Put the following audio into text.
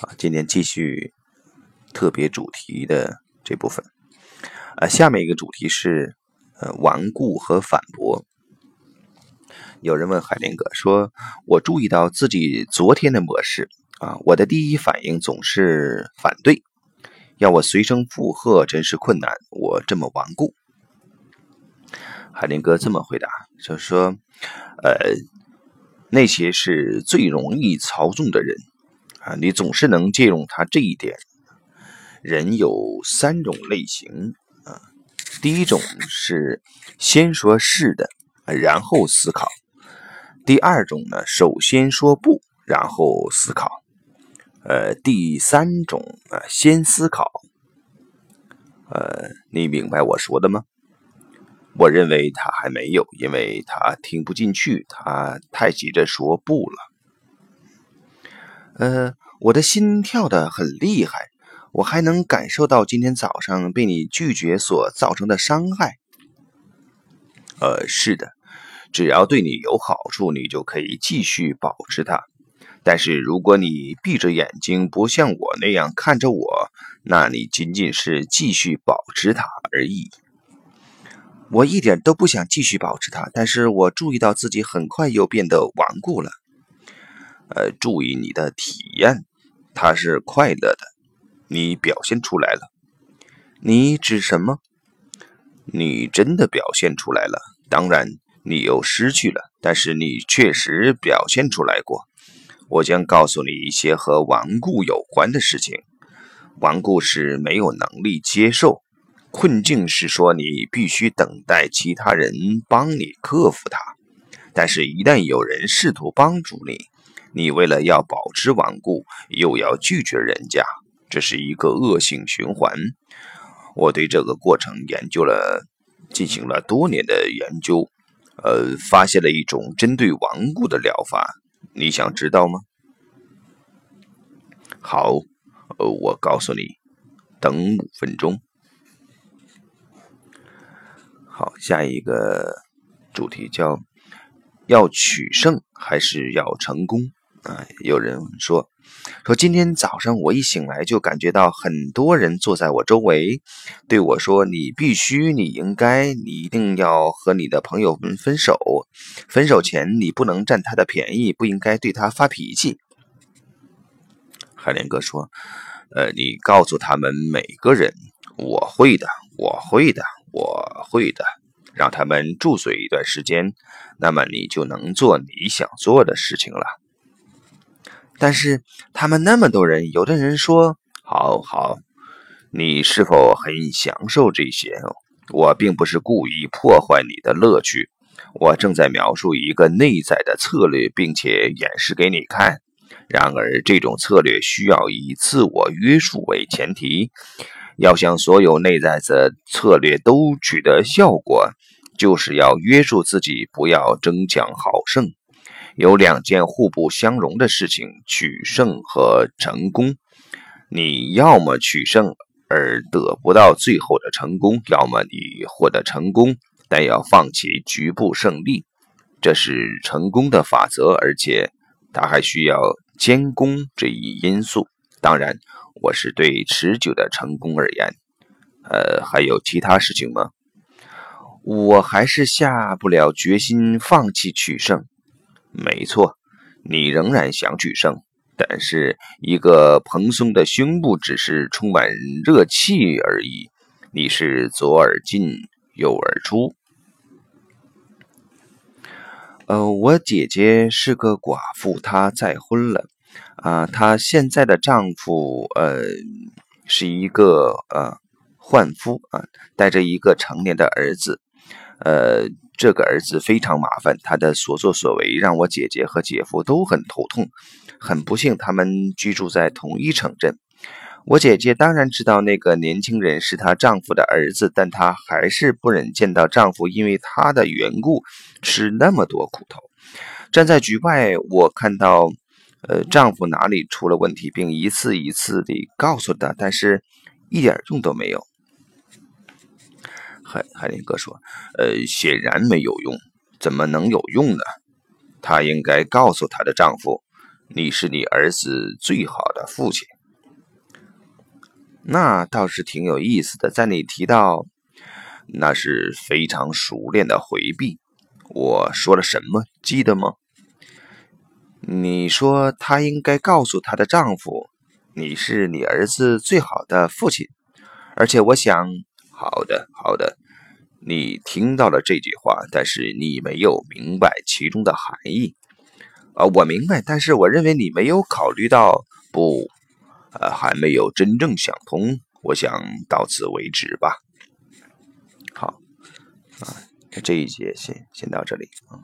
啊，今天继续特别主题的这部分。啊，下面一个主题是呃顽固和反驳。有人问海林哥说：“我注意到自己昨天的模式啊，我的第一反应总是反对，要我随声附和真是困难。我这么顽固。”海林哥这么回答，就说：“呃，那些是最容易操纵的人。”啊，你总是能借用他这一点。人有三种类型啊，第一种是先说是的，然后思考；第二种呢，首先说不，然后思考；呃，第三种啊，先思考。呃，你明白我说的吗？我认为他还没有，因为他听不进去，他太急着说不了。呃，我的心跳的很厉害，我还能感受到今天早上被你拒绝所造成的伤害。呃，是的，只要对你有好处，你就可以继续保持它。但是如果你闭着眼睛，不像我那样看着我，那你仅仅是继续保持它而已。我一点都不想继续保持它，但是我注意到自己很快又变得顽固了。呃，注意你的体验，他是快乐的，你表现出来了。你指什么？你真的表现出来了。当然，你又失去了，但是你确实表现出来过。我将告诉你一些和顽固有关的事情。顽固是没有能力接受困境，是说你必须等待其他人帮你克服它。但是，一旦有人试图帮助你，你为了要保持顽固，又要拒绝人家，这是一个恶性循环。我对这个过程研究了，进行了多年的研究，呃，发现了一种针对顽固的疗法。你想知道吗？好，呃，我告诉你，等五分钟。好，下一个主题叫要取胜还是要成功？啊，有人说说今天早上我一醒来就感觉到很多人坐在我周围，对我说：“你必须，你应该，你一定要和你的朋友们分手。分手前你不能占他的便宜，不应该对他发脾气。”海莲哥说：“呃，你告诉他们每个人，我会的，我会的，我会的，让他们住嘴一段时间，那么你就能做你想做的事情了。”但是他们那么多人，有的人说：“好好，你是否很享受这些？”我并不是故意破坏你的乐趣，我正在描述一个内在的策略，并且演示给你看。然而，这种策略需要以自我约束为前提。要想所有内在的策略都取得效果，就是要约束自己，不要争强好胜。有两件互不相容的事情：取胜和成功。你要么取胜而得不到最后的成功，要么你获得成功但要放弃局部胜利。这是成功的法则，而且它还需要监工这一因素。当然，我是对持久的成功而言。呃，还有其他事情吗？我还是下不了决心放弃取胜。没错，你仍然想取胜，但是一个蓬松的胸部只是充满热气而已。你是左耳进右耳出。呃，我姐姐是个寡妇，她再婚了。啊，她现在的丈夫呃是一个呃换夫啊，带着一个成年的儿子，呃。这个儿子非常麻烦，他的所作所为让我姐姐和姐夫都很头痛。很不幸，他们居住在同一城镇。我姐姐当然知道那个年轻人是她丈夫的儿子，但她还是不忍见到丈夫因为她的缘故吃那么多苦头。站在局外，我看到，呃，丈夫哪里出了问题，并一次一次地告诉她，但是一点用都没有。海海林哥说：“呃，显然没有用，怎么能有用呢？她应该告诉她的丈夫，你是你儿子最好的父亲。那倒是挺有意思的。在你提到那是非常熟练的回避，我说了什么？记得吗？你说她应该告诉她的丈夫，你是你儿子最好的父亲。而且我想，好的，好的，你听到了这句话，但是你没有明白其中的含义。啊，我明白，但是我认为你没有考虑到，不，呃，还没有真正想通。我想到此为止吧。好，啊，这一节先先到这里啊。